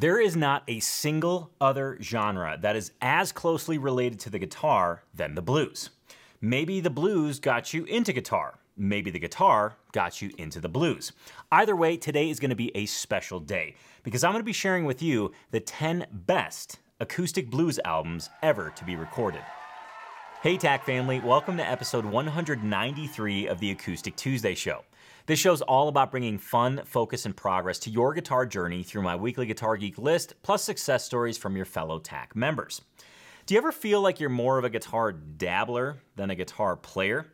There is not a single other genre that is as closely related to the guitar than the blues. Maybe the blues got you into guitar. Maybe the guitar got you into the blues. Either way, today is going to be a special day because I'm going to be sharing with you the 10 best acoustic blues albums ever to be recorded. Hey, TAC family, welcome to episode 193 of the Acoustic Tuesday Show. This show's all about bringing fun, focus, and progress to your guitar journey through my weekly Guitar Geek list, plus success stories from your fellow TAC members. Do you ever feel like you're more of a guitar dabbler than a guitar player?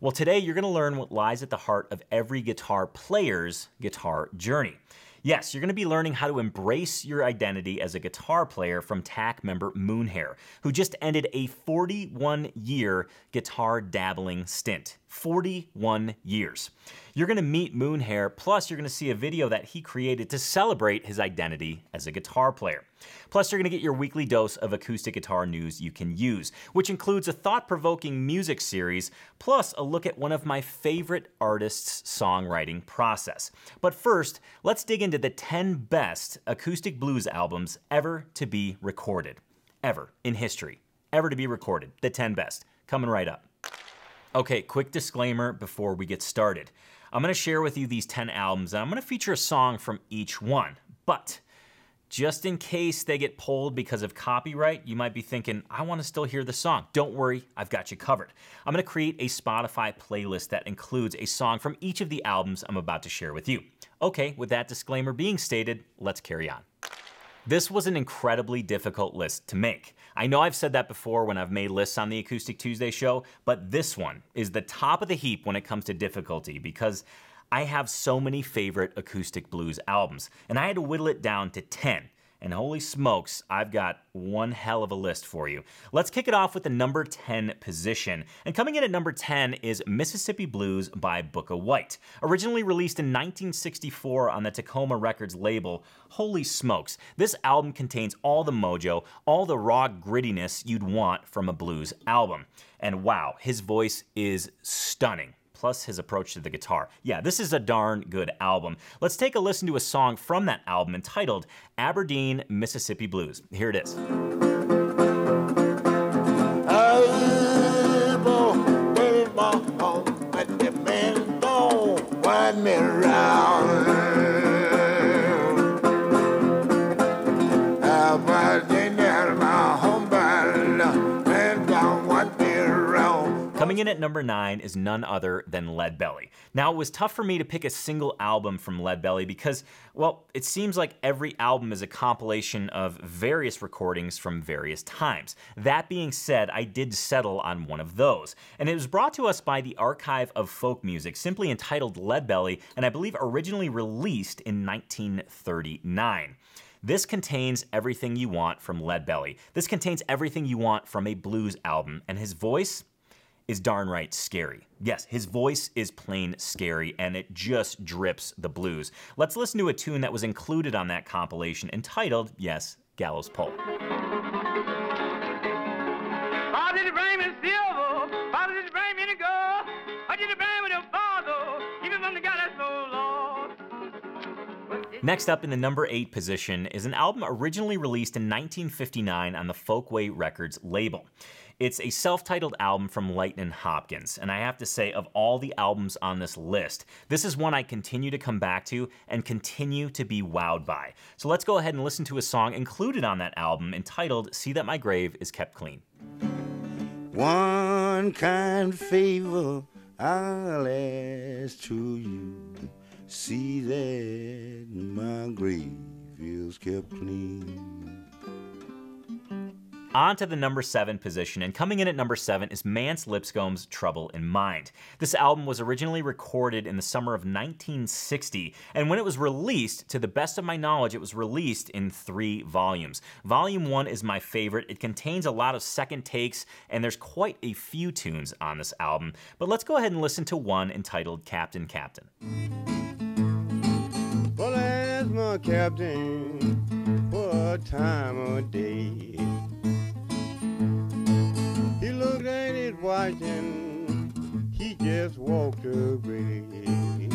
Well, today you're going to learn what lies at the heart of every guitar player's guitar journey. Yes, you're going to be learning how to embrace your identity as a guitar player from TAC member Moonhair, who just ended a 41 year guitar dabbling stint. 41 years. You're gonna meet Moonhair, plus, you're gonna see a video that he created to celebrate his identity as a guitar player. Plus, you're gonna get your weekly dose of acoustic guitar news you can use, which includes a thought provoking music series, plus a look at one of my favorite artists' songwriting process. But first, let's dig into the 10 best acoustic blues albums ever to be recorded. Ever in history. Ever to be recorded. The 10 best. Coming right up. Okay, quick disclaimer before we get started. I'm gonna share with you these 10 albums and I'm gonna feature a song from each one. But just in case they get pulled because of copyright, you might be thinking, I wanna still hear the song. Don't worry, I've got you covered. I'm gonna create a Spotify playlist that includes a song from each of the albums I'm about to share with you. Okay, with that disclaimer being stated, let's carry on. This was an incredibly difficult list to make. I know I've said that before when I've made lists on the Acoustic Tuesday show, but this one is the top of the heap when it comes to difficulty because I have so many favorite acoustic blues albums, and I had to whittle it down to 10. And holy smokes, I've got one hell of a list for you. Let's kick it off with the number 10 position. And coming in at number 10 is Mississippi Blues by Booker White. Originally released in 1964 on the Takoma Records label, holy smokes, this album contains all the mojo, all the raw grittiness you'd want from a blues album. And wow, his voice is stunning plus his approach to the guitar. Yeah, this is a darn good album. Let's take a listen to a song from that album entitled Aberdeen, Mississippi Blues. Here it is. Coming in at number nine is none other than Lead Belly. Now, it was tough for me to pick a single album from Lead Belly because, well, it seems like every album is a compilation of various recordings from various times. That being said, I did settle on one of those. And it was brought to us by the Archive of Folk Music, simply entitled Lead Belly, and I believe originally released in 1939. This contains everything you want from Lead Belly. This contains everything you want from a blues album, and his voice is darn right scary. Yes, his voice is plain scary and it just drips the blues. Let's listen to a tune that was included on that compilation entitled, yes, Gallows Pole. Next up in the number 8 position is an album originally released in 1959 on the Folkway Records label. It's a self titled album from Lightnin' Hopkins, and I have to say, of all the albums on this list, this is one I continue to come back to and continue to be wowed by. So let's go ahead and listen to a song included on that album entitled See That My Grave Is Kept Clean. One kind favor I'll ask to you see that my grave is kept clean. On to the number seven position, and coming in at number seven is Mance Lipscomb's Trouble in Mind. This album was originally recorded in the summer of 1960, and when it was released, to the best of my knowledge, it was released in three volumes. Volume one is my favorite. It contains a lot of second takes, and there's quite a few tunes on this album. But let's go ahead and listen to one entitled Captain Captain. My captain, what time of day? He looked at his watch and he just walked away.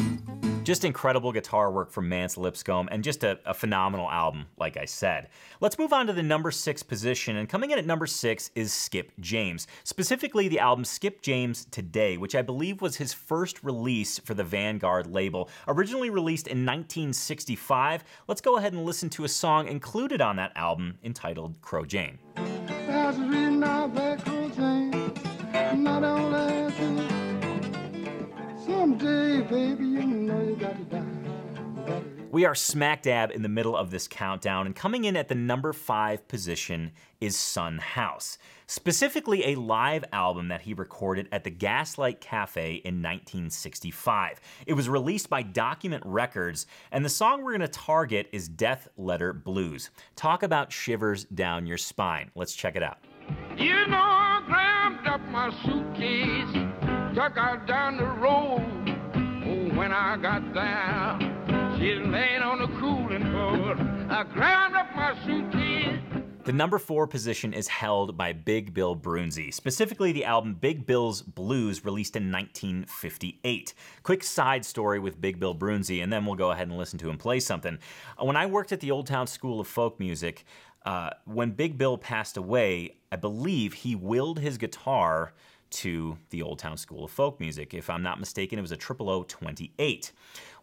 Just incredible guitar work from Mance Lipscomb and just a, a, phenomenal album, like I said. Let's move on to the number six position, and coming in at number six is Skip James. Specifically, the album Skip James Today, which I believe was his first release for the Vanguard label. Originally released in 1965, let's go ahead and listen to a song included on that album entitled Crow Jane. Someday, baby, you know you got to die. We are smack dab in the middle of this countdown, and coming in at the number five position is Son House. Specifically, a live album that he recorded at the Gaslight Cafe in 1965. It was released by Document Records, and the song we're going to target is Death Letter Blues. Talk about shivers down your spine. Let's check it out. You know, I grabbed up my suitcase Down the road. Oh, when I got there, laying on the cooling board. I grabbed up my suitcase. The number four position is held by Big Bill Broonzy, specifically the album Big Bill's Blues, released in 1958. Quick side story with Big Bill Broonzy, and then we'll go ahead and listen to him play something. When I worked at the Old Town School of Folk Music, uh, when Big Bill passed away, I believe he willed his guitar to the Old Town School of Folk Music. If I'm not mistaken, it was a 0028.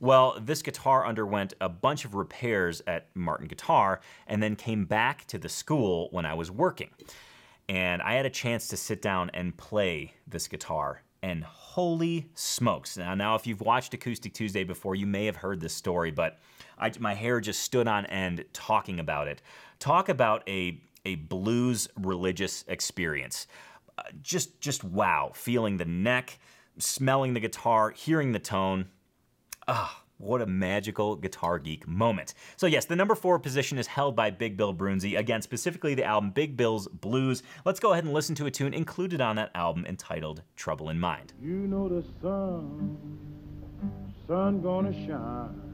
Well, this guitar underwent a bunch of repairs at Martin Guitar and then came back to the school when I was working. And I had a chance to sit down and play this guitar. And holy smokes. Now, now if you've watched Acoustic Tuesday before, you may have heard this story, but I, my hair just stood on end talking about it. Talk about a, a blues religious experience just just wow, feeling the neck, smelling the guitar, hearing the tone. Ah, what a magical guitar geek moment. So, yes, the number four position is held by Big Bill Broonzy. Again, specifically the album Big Bill's Blues. Let's go ahead and listen to a tune included on that album entitled Trouble in Mind. You know the sun, sun gonna shine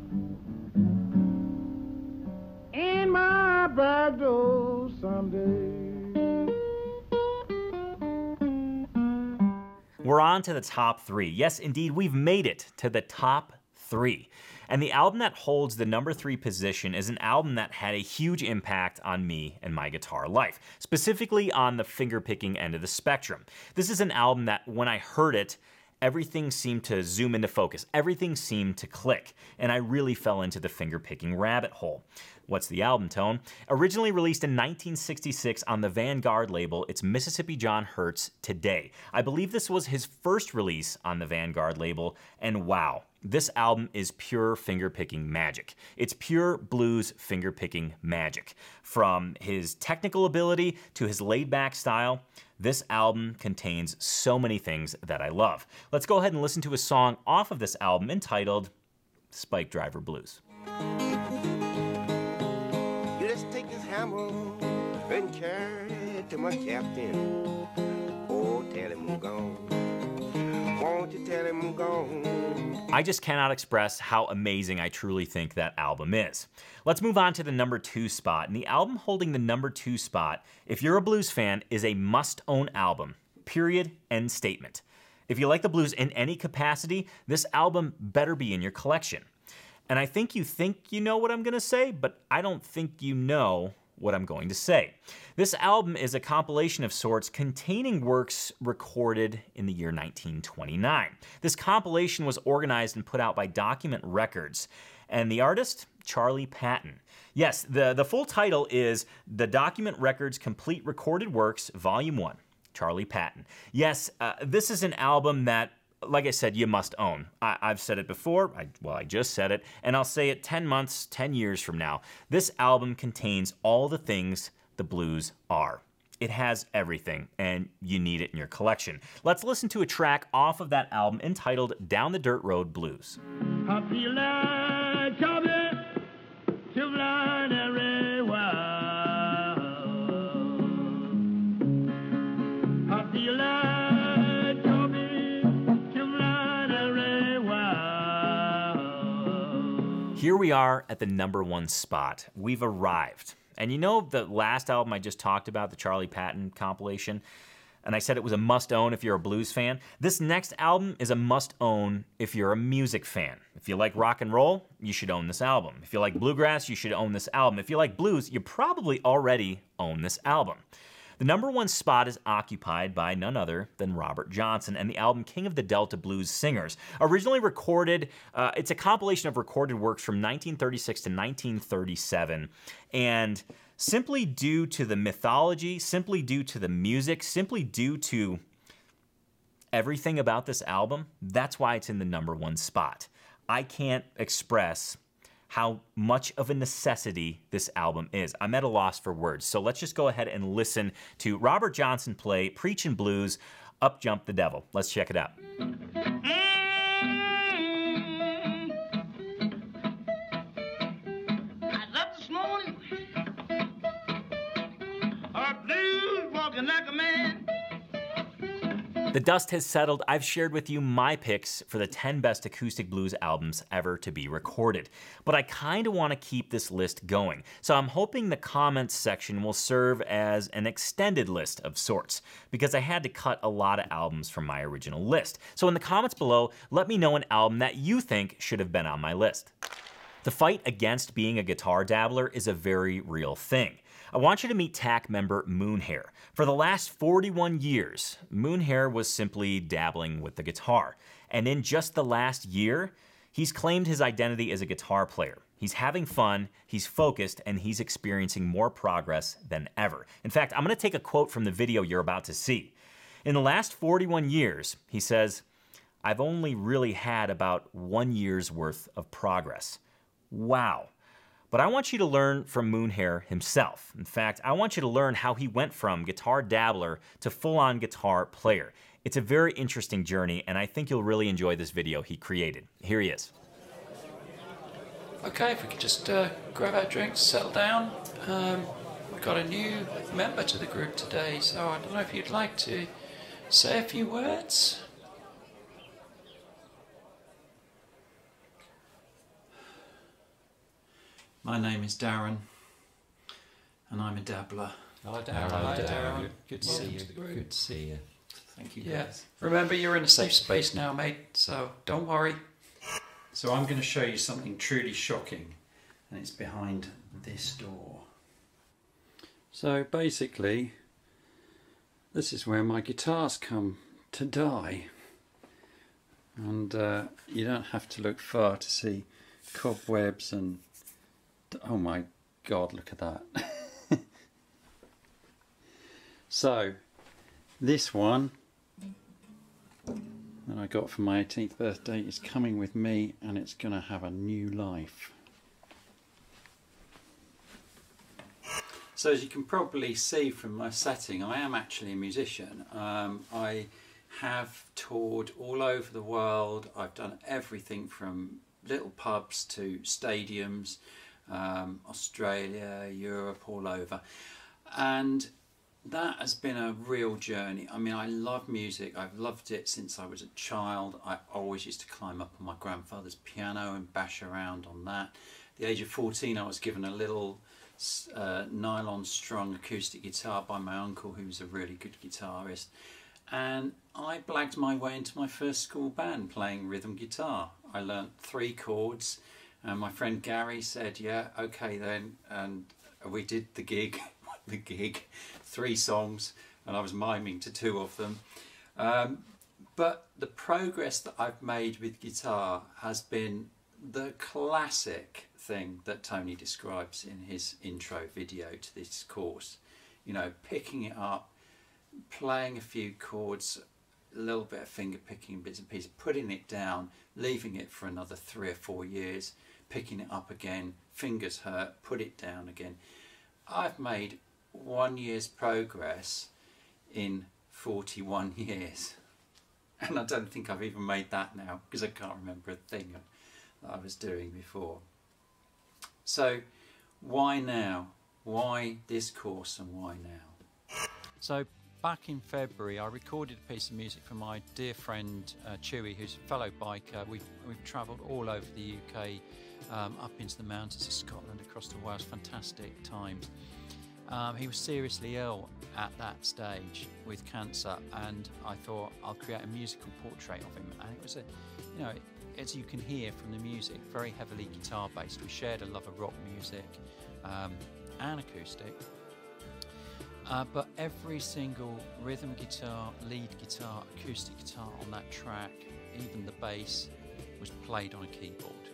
in my back door someday. We're on to the top three. Yes, indeed, we've made it to the top three. And the album that holds the number three position is an album that had a huge impact on me and my guitar life, specifically on the fingerpicking end of the spectrum. This is an album that, when I heard it, everything seemed to zoom into focus. Everything seemed to click, and I really fell into the finger picking rabbit hole. What's the album, Tone? Originally released in 1966 on the Vanguard label, it's Mississippi John Hurt's Today. I believe this was his first release on the Vanguard label, and wow, this album is pure fingerpicking magic. It's pure blues fingerpicking magic. From his technical ability to his laid back style, this album contains so many things that I love. Let's go ahead and listen to a song off of this album entitled Spike Driver Blues. hammer and carry it to my captain. Oh, tell him I'm gone. Won't you tell him? I just cannot express how amazing I truly think that album is. Let's move on to the number two spot. And the album holding the number two spot, if you're a blues fan, is a must own album. Period. End statement. If you like the blues in any capacity, this album better be in your collection. And I think you think you know what I'm gonna say, but I don't think you know what I'm going to say. This album is a compilation of sorts containing works recorded in the year 1929. This compilation was organized and put out by Document Records, and the artist, Charlie Patton. Yes, the, the full title is The Document Records Complete Recorded Works, Volume 1. Charlie Patton. Yes, uh, this is an album that like I said, you must own. I, have said it before. I, well, I just said it, and I'll say it 10 months, 10 years from now. This album contains all the things the blues are. It has everything, and you need it in your collection. Let's listen to a track off of that album entitled Down the Dirt Road Blues. Here we are at the number one spot. We've arrived. And you know the last album I just talked about, the Charlie Patton compilation? and I said it was a must own if you're a blues fan. This next album is a must own if you're a music fan. If you like rock and roll, you should own this album. If you like bluegrass, you should own this album. If you like blues, you probably already own this album. The number one spot is occupied by none other than Robert Johnson and the album King of the Delta Blues Singers. Originally recorded, uh, it's a compilation of recorded works from 1936 to 1937. And simply due to the mythology, simply due to the music, simply due to everything about this album, that's why it's in the number one spot. I can't express how much of a necessity this album is. I'm at a loss for words. So let's just go ahead and listen to Robert Johnson play Preachin' Blues, Up Jump the Devil. Let's check it out. Mm. Walking like a man. The dust has settled. I've shared with you my picks for the 10 best acoustic blues albums ever to be recorded. But I kind of want to keep this list going. So I'm hoping the comments section will serve as an extended list of sorts, because I had to cut a lot of albums from my original list. So in the comments below, let me know an album that you think should have been on my list. The fight against being a guitar dabbler is a very real thing. I want you to meet TAC member Moonhair. For the last 41 years, Moonhair was simply dabbling with the guitar. And in just the last year, he's claimed his identity as a guitar player. He's having fun, he's focused, and he's experiencing more progress than ever. In fact, I'm going to take a quote from the video you're about to see. In the last 41 years, he says, I've only really had about one year's worth of progress. Wow. But I want you to learn from Moonhair himself. In fact, I want you to learn how he went from guitar dabbler to full on guitar player. It's a very interesting journey, and I think you'll really enjoy this video he created. Here he is. Okay, if we could just uh, grab our drinks, settle down. Um, we've got a new member to the group today, so I don't know if you'd like to say a few words. My name is Darren, and I'm a dabbler. Hello, Darren. Hello, Hi, Darren. Good to Welcome see you. to. Good to see you. Thank you, Yeah. Remember, you're in a safe space now, mate, so don't worry. So I'm going to show you something truly shocking, and it's behind this door. So basically, this is where my guitars come to die. And uh, you don't have to look far to see cobwebs and. Oh my god, look at that. so, this one that I got for my 18th birthday is coming with me and it's going to have a new life. So as you can probably see from my setting, I am actually a musician. Um, I have toured all over the world. I've done everything from little pubs to stadiums, um, Australia, Europe, all over. And that has been a real journey. I mean, I love music. I've loved it since I was a child. I always used to climb up on my grandfather's piano and bash around on that. At the age of 14, I was given a little uh, nylon strung acoustic guitar by my uncle, who was a really good guitarist. And I blagged my way into my first school band playing rhythm guitar. I learnt three chords, and my friend Gary said, "Yeah, okay then." And we did the gig, the gig, three songs, and I was miming to two of them. Um, but the progress that I've made with guitar has been the classic thing that Tony describes in his intro video to this course. You know, picking it up, playing a few chords, a little bit of finger picking, bits and pieces, putting it down, leaving it for another three or four years, picking it up again, fingers hurt, put it down again. I've made one year's progress in 41 years. And I don't think I've even made that now because I can't remember a thing that I was doing before. So, why now? Why this course and why now? So, back in February, I recorded a piece of music for my dear friend uh, Chewy, who's a fellow biker. We've, we've travelled all over the UK, um, up into the mountains of Scotland, across to Wales, fantastic times. Um, he was seriously ill at that stage with cancer, and I thought I'll create a musical portrait of him. And it was a, you know, as you can hear from the music, very heavily guitar based. We shared a love of rock music um, and acoustic. Uh, but every single rhythm guitar, lead guitar, acoustic guitar on that track, even the bass, was played on a keyboard.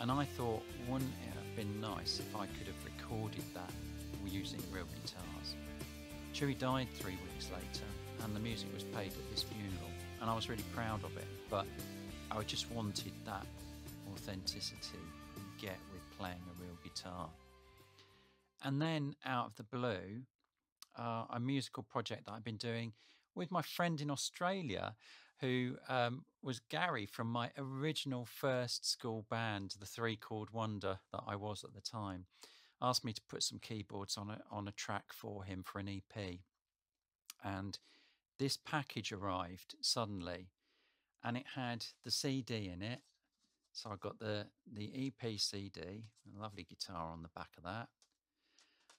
And I thought, wouldn't it have been nice if I could have recorded that using real guitars? Chewy died three weeks later, and the music was played at his funeral, and I was really proud of it. But I just wanted that authenticity you get with playing a real guitar. And then, out of the blue, uh, a musical project that I've been doing with my friend in Australia, who um, was Gary from my original first school band, the Three Chord Wonder that I was at the time, asked me to put some keyboards on a on a track for him for an EP. And this package arrived suddenly, and it had the CD in it. So I got the the EP CD, a lovely guitar on the back of that.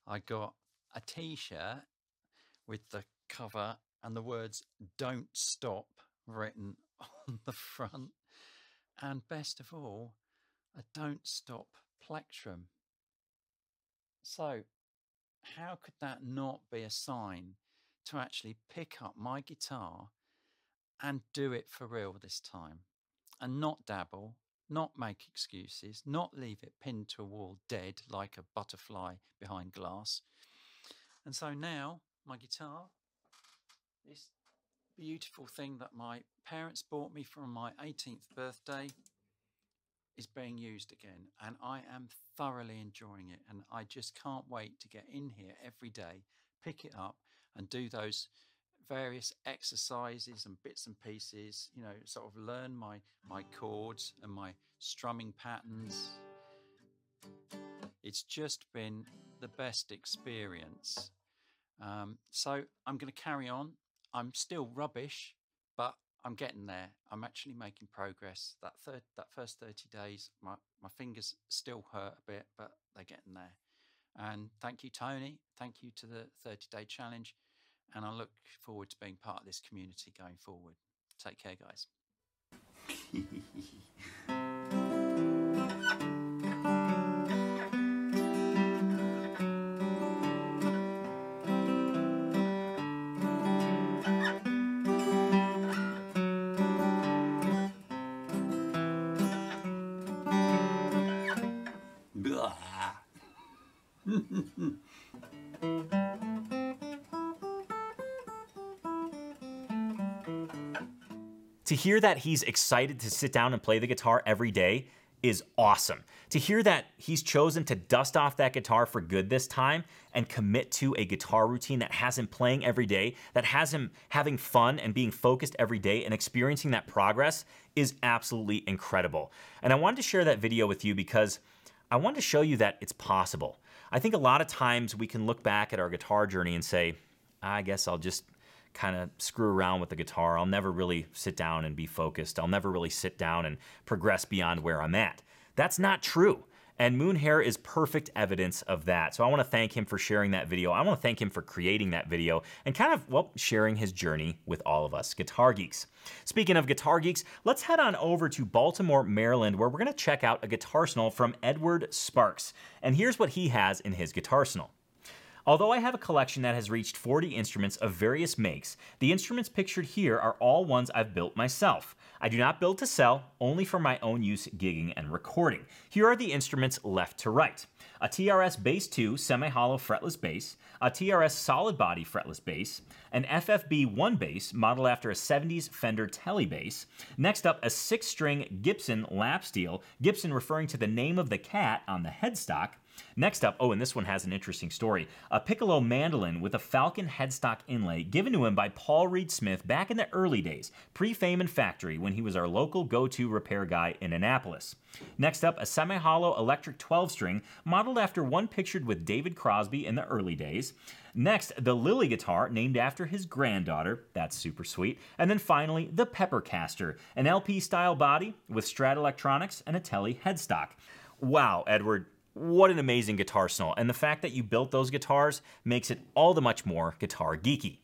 I got a T-shirt with the cover and the words "Don't Stop" written on the front, and best of all, a "Don't Stop" plectrum. So, how could that not be a sign to actually pick up my guitar and do it for real this time and not dabble, not make excuses, not leave it pinned to a wall dead like a butterfly behind glass. And so now my guitar, this beautiful thing that my parents bought me for my 18th birthday, is being used again. And I am thoroughly enjoying it. And I just can't wait to get in here every day, pick it up, and do those various exercises and bits and pieces you know sort of learn my my chords and my strumming patterns it's just been the best experience um, so i'm going to carry on. I'm still rubbish but i'm getting there. I'm actually making progress. That third that first 30 days my, my fingers still hurt a bit but they're getting there. And thank you tony. Thank you to the 30 day challenge. And I look forward to being part of this community going forward. Take care, guys. hear that he's excited to sit down and play the guitar every day is awesome. To hear that he's chosen to dust off that guitar for good this time and commit to a guitar routine that has him playing every day, that has him having fun and being focused every day and experiencing that progress is absolutely incredible. And I wanted to share that video with you because I wanted to show you that it's possible. I think a lot of times we can look back at our guitar journey and say, I guess I'll just kind of screw around with the guitar. I'll never really sit down and be focused. I'll never really sit down and progress beyond where I'm at. That's not true. And Moonhair is perfect evidence of that. So I want to thank him for sharing that video. I want to thank him for creating that video and kind of, well, sharing his journey with all of us guitar geeks. Speaking of guitar geeks, let's head on over to Baltimore, Maryland, where we're going to check out a guitarsenal from Edward Sparks. And here's what he has in his guitarsenal. Although I have a collection that has reached 40 instruments of various makes, the instruments pictured here are all ones I've built myself. I do not build to sell, only for my own use gigging and recording. Here are the instruments left to right. A TRS Bass 2 semi-hollow fretless bass, a TRS solid body fretless bass, an FFB 1 bass modeled after a 70s Fender Tele bass. Next up, a six-string Gibson lap steel, Gibson referring to the name of the cat on the headstock, Next up, oh, and this one has an interesting story. A piccolo mandolin with a falcon headstock inlay given to him by Paul Reed Smith back in the early days, pre fame and factory, when he was our local go to repair guy in Annapolis. Next up, a semi hollow electric 12 string modeled after one pictured with David Crosby in the early days. Next, the Lily guitar named after his granddaughter. That's super sweet. And then finally, the Peppercaster, an LP style body with Strat Electronics and a Tele headstock. Wow, Edward, what an amazing guitar guitarsenal. And the fact that you built those guitars makes it all the much more guitar geeky.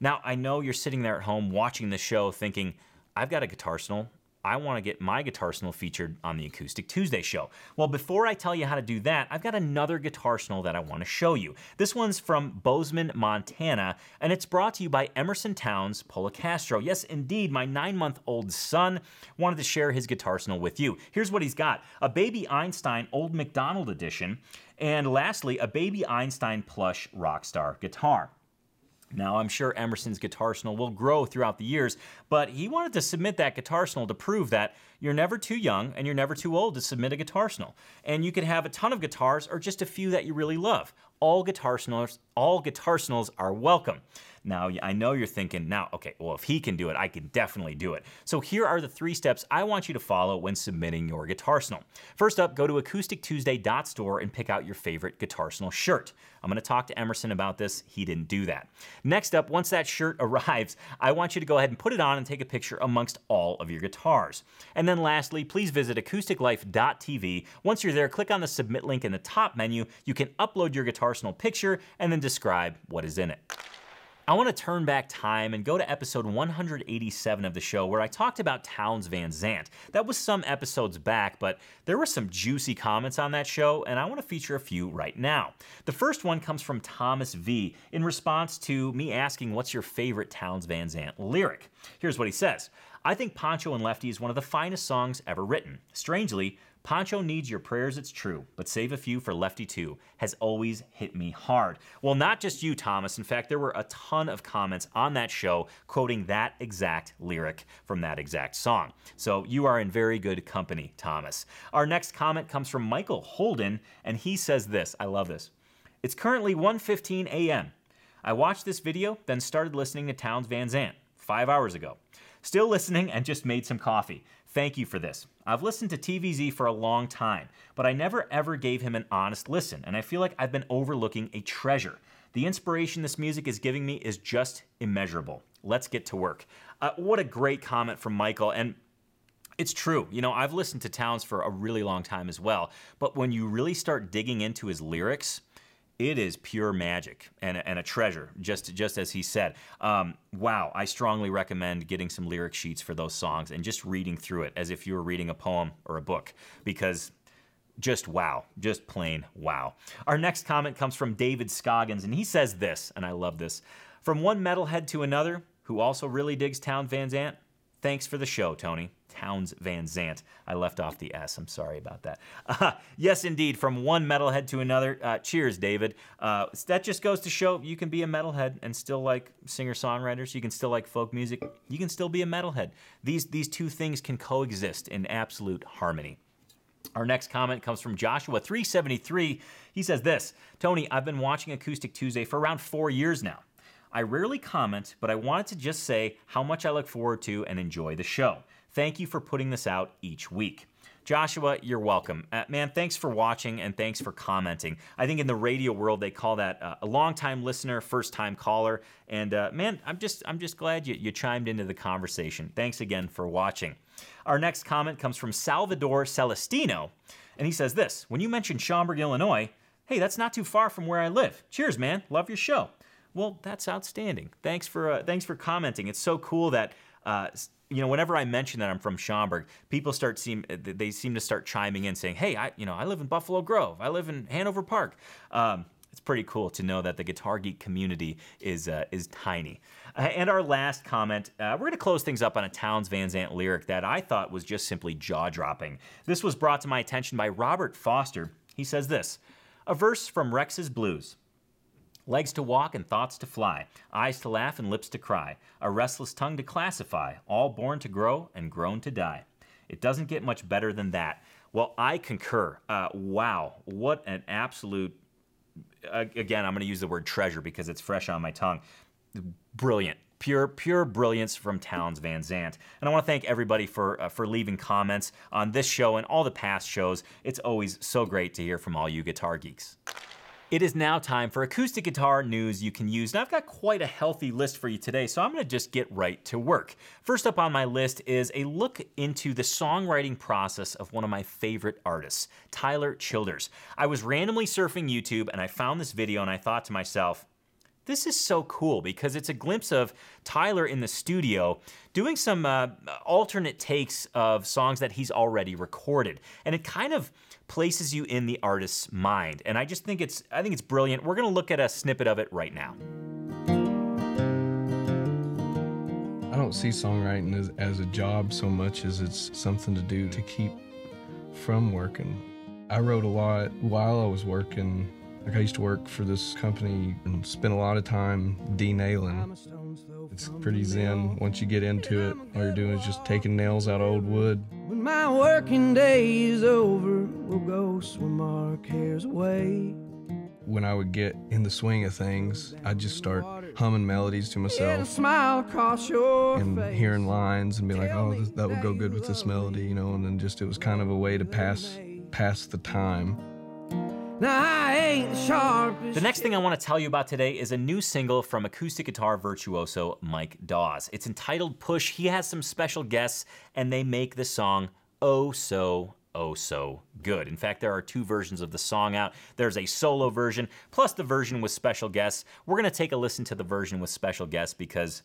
Now, I know you're sitting there at home watching the show thinking, I've got a guitar guitarsenal. I want to get my Guitar guitarsenal featured on the Acoustic Tuesday show. Well, before I tell you how to do that, I've got another Guitar guitarsenal that I want to show you. This one's from Bozeman, Montana, and it's brought to you by Emerson Townes Policastro. Yes, indeed, my nine month old son wanted to share his Guitar guitarsenal with you. Here's what he's got a Baby Einstein Old McDonald edition, and lastly, a Baby Einstein plush Rockstar guitar. Now, I'm sure Emerson's guitarsenal will grow throughout the years, but he wanted to submit that guitarsenal to prove that you're never too young and you're never too old to submit a guitarsenal. And you can have a ton of guitars or just a few that you really love. All guitarsenals, all guitarsenals are welcome. Now, I know you're thinking, now, okay, well, if he can do it, I can definitely do it. So here are the three steps I want you to follow when submitting your guitar guitarsenal. First up, go to acoustictuesday.store and pick out your favorite guitar guitarsenal shirt. I'm going to talk to Emerson about this. He didn't do that. Next up, once that shirt arrives, I want you to go ahead and put it on and take a picture amongst all of your guitars. And then lastly, please visit acousticlife.tv. Once you're there, click on the submit link in the top menu. You can upload your guitar guitarsenal picture and then describe what is in it. I want to turn back time and go to episode 187 of the show where I talked about Townes Van Zandt. That was some episodes back, but there were some juicy comments on that show, and I want to feature a few right now. The first one comes from Thomas V in response to me asking, What's your favorite Townes Van Zandt lyric? Here's what he says I think Pancho and Lefty is one of the finest songs ever written. Strangely, Pancho needs your prayers, it's true, but save a few for Lefty too has always hit me hard. Well, not just you, Thomas. In fact, there were a ton of comments on that show quoting that exact lyric from that exact song. So you are in very good company, Thomas. Our next comment comes from Michael Holden, and he says this. I love this. It's currently 1:15 a.m. I watched this video, then started listening to Townes Van Zandt five hours ago. Still listening and just made some coffee. Thank you for this. I've listened to TVZ for a long time, but I never ever gave him an honest listen, and I feel like I've been overlooking a treasure. The inspiration this music is giving me is just immeasurable. Let's get to work. Uh, what a great comment from Michael, and it's true. You know, I've listened to Townes for a really long time as well, but when you really start digging into his lyrics, it is pure magic and a, and a treasure, just just as he said. Um, wow, I strongly recommend getting some lyric sheets for those songs and just reading through it as if you were reading a poem or a book, because just wow, just plain wow. Our next comment comes from David Scoggins, and he says this, and I love this: from one metalhead to another who also really digs Townes Van Zandt. Thanks for the show, Tony. Towns Van Zant. I left off the S. I'm sorry about that. Uh, yes, indeed, from one metalhead to another. Uh, cheers, David. Uh, that just goes to show you can be a metalhead and still like singer songwriters. You can still like folk music. You can still be a metalhead. These these two things can coexist in absolute harmony. Our next comment comes from Joshua373. He says this Tony, I've been watching Acoustic Tuesday for around four years now. I rarely comment, but I wanted to just say how much I look forward to and enjoy the show. Thank you for putting this out each week. Joshua, you're welcome. Uh, man, thanks for watching and thanks for commenting. I think in the radio world they call that uh, a long-time listener, first-time caller. And uh, man, I'm just I'm just glad you, you chimed into the conversation. Thanks again for watching. Our next comment comes from Salvador Celestino, and he says this: When you mentioned Schaumburg, Illinois, hey, that's not too far from where I live. Cheers, man. Love your show. Well, that's outstanding. Thanks for uh, thanks for commenting. It's so cool that uh, you know, whenever I mention that I'm from Schaumburg, people start seem they seem to start chiming in saying, "Hey, I you know I live in Buffalo Grove. I live in Hanover Park." Um, it's pretty cool to know that the guitar geek community is uh, is tiny. Uh, and our last comment, uh, we're going to close things up on a Townes Van Zandt lyric that I thought was just simply jaw dropping. This was brought to my attention by Robert Foster. He says this: a verse from Rex's Blues. Legs to walk and thoughts to fly, eyes to laugh and lips to cry, a restless tongue to classify, all born to grow and grown to die. It doesn't get much better than that. Well, I concur. Uh, wow, what an absolute. Uh, again, I'm going to use the word treasure because it's fresh on my tongue. Brilliant. Pure, pure brilliance from Townes Van Zandt. And I want to thank everybody for uh, for leaving comments on this show and all the past shows. It's always so great to hear from all you guitar geeks. It is now time for acoustic guitar news you can use. Now, I've got quite a healthy list for you today, so I'm going to just get right to work. First up on my list is a look into the songwriting process of one of my favorite artists, Tyler Childers. I was randomly surfing YouTube and I found this video and I thought to myself, this is so cool because it's a glimpse of Tyler in the studio doing some uh, alternate takes of songs that he's already recorded. And it kind of places you in the artist's mind. And I just think it's I think it's brilliant. We're going to look at a snippet of it right now. I don't see songwriting as, as a job so much as it's something to do to keep from working. I wrote a lot while I was working. Like I used to work for this company and spent a lot of time denailing. It's pretty zen once you get into it. All you're doing is just taking nails out of old wood. When my working day is over, we'll go swim our cares away. When I would get in the swing of things, I'd just start humming melodies to myself smile and hearing lines and be like, oh, this, that would go good with this melody, you know, and then just it was kind of a way to pass pass the time. Now I ain't the. The next thing I want to tell you about today is a new single from acoustic guitar virtuoso Mike Dawes. It's entitled Push. He has some special guests, and they make the song oh so, oh so good. In fact, there are two versions of the song out. There's a solo version, plus the version with special guests. We're going to take a listen to the version with special guests because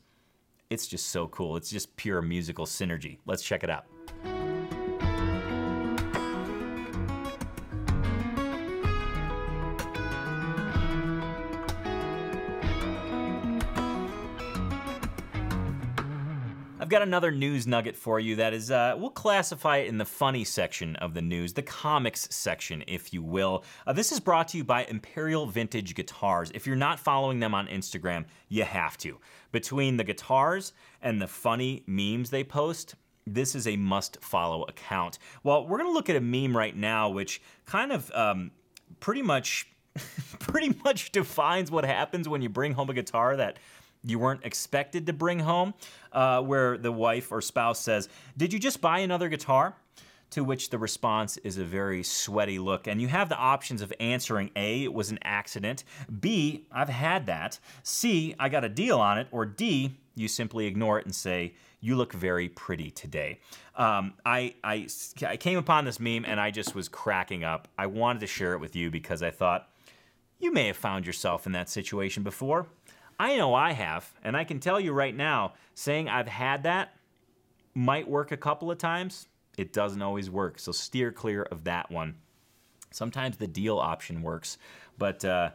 it's just so cool. It's just pure musical synergy. Let's check it out. I've got another news nugget for you that is, uh, we'll classify it in the funny section of the news, the comics section, if you will. Uh, this is brought to you by Imperial Vintage Guitars. If you're not following them on Instagram, you have to. Between the guitars and the funny memes they post, this is a must follow account. Well, we're going to look at a meme right now, which kind of um, pretty much. pretty much defines what happens when you bring home a guitar that you weren't expected to bring home, uh, where the wife or spouse says, Did you just buy another guitar? To which the response is a very sweaty look. And you have the options of answering A, it was an accident, B, I've had that, C, I got a deal on it, or D, you simply ignore it and say, You look very pretty today. Um, I, I, I came upon this meme and I just was cracking up. I wanted to share it with you because I thought, you may have found yourself in that situation before. I know I have, and I can tell you right now, saying I've had that might work a couple of times. It doesn't always work, so steer clear of that one. Sometimes the deal option works, but uh,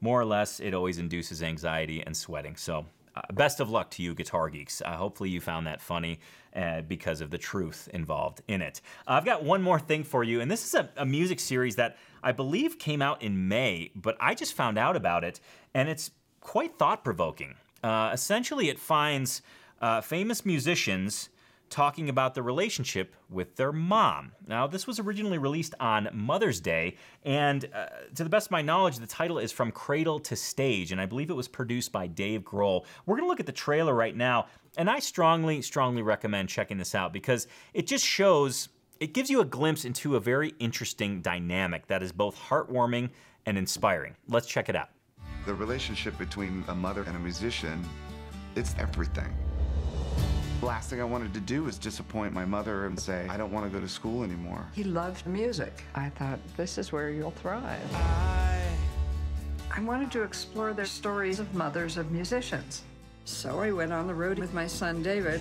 more or less, it always induces anxiety and sweating. So, uh, best of luck to you, guitar geeks. Uh, hopefully, you found that funny uh, because of the truth involved in it. Uh, I've got one more thing for you, and this is a, a music series that I believe came out in May, but I just found out about it, and it's quite thought provoking. Uh, essentially, it finds uh, famous musicians talking about the relationship with their mom. Now, this was originally released on Mother's Day, and uh, to the best of my knowledge, the title is From Cradle to Stage, and I believe it was produced by Dave Grohl. We're gonna look at the trailer right now, and I strongly, strongly recommend checking this out because it just shows, it gives you a glimpse into a very interesting dynamic that is both heartwarming and inspiring. Let's check it out. The relationship between a mother and a musician, it's everything. The last thing I wanted to do was disappoint my mother and say, I don't want to go to school anymore. He loved music. I thought, this is where you'll thrive. I wanted to explore the stories of mothers of musicians. So I went on the road with my son David.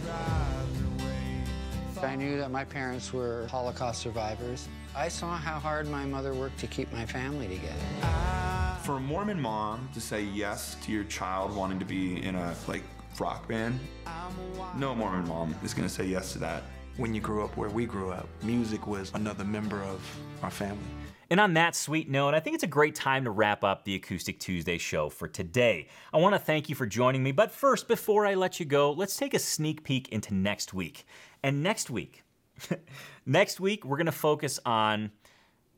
I knew that my parents were Holocaust survivors. I saw how hard my mother worked to keep my family together. For a Mormon mom to say yes to your child wanting to be in a like rock band, no Mormon mom is gonna say yes to that. When you grew up where we grew up, music was another member of our family. And on that sweet note, I think it's a great time to wrap up the Acoustic Tuesday show for today. I want to thank you for joining me, but first, before I let you go, let's take a sneak peek into next week. And next week, Next week, we're going to focus on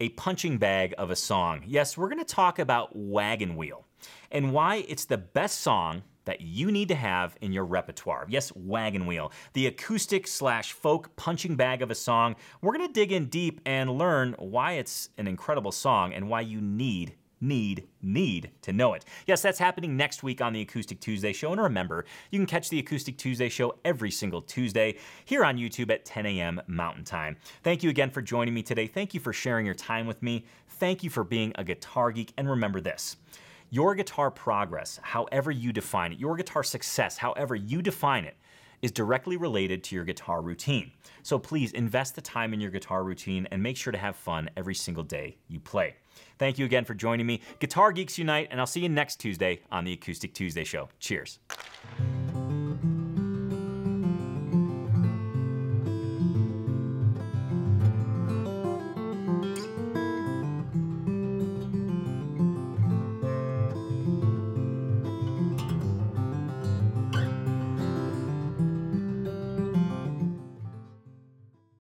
a punching bag of a song. Yes, we're going to talk about Wagon Wheel and why it's the best song that you need to have in your repertoire. Yes, Wagon Wheel, the acoustic slash folk punching bag of a song. We're going to dig in deep and learn why it's an incredible song and why you need need, need to know it. Yes, that's happening next week on the Acoustic Tuesday Show. And remember, you can catch the Acoustic Tuesday Show every single Tuesday here on YouTube at 10 a.m. Mountain Time. Thank you again for joining me today. Thank you for sharing your time with me. Thank you for being a guitar geek. And remember this. Your guitar progress, however you define it, your guitar success, however you define it, is directly related to your guitar routine. So please invest the time in your guitar routine and make sure to have fun every single day you play. Thank you again for joining me. Guitar Geeks Unite, and I'll see you next Tuesday on the Acoustic Tuesday Show. Cheers.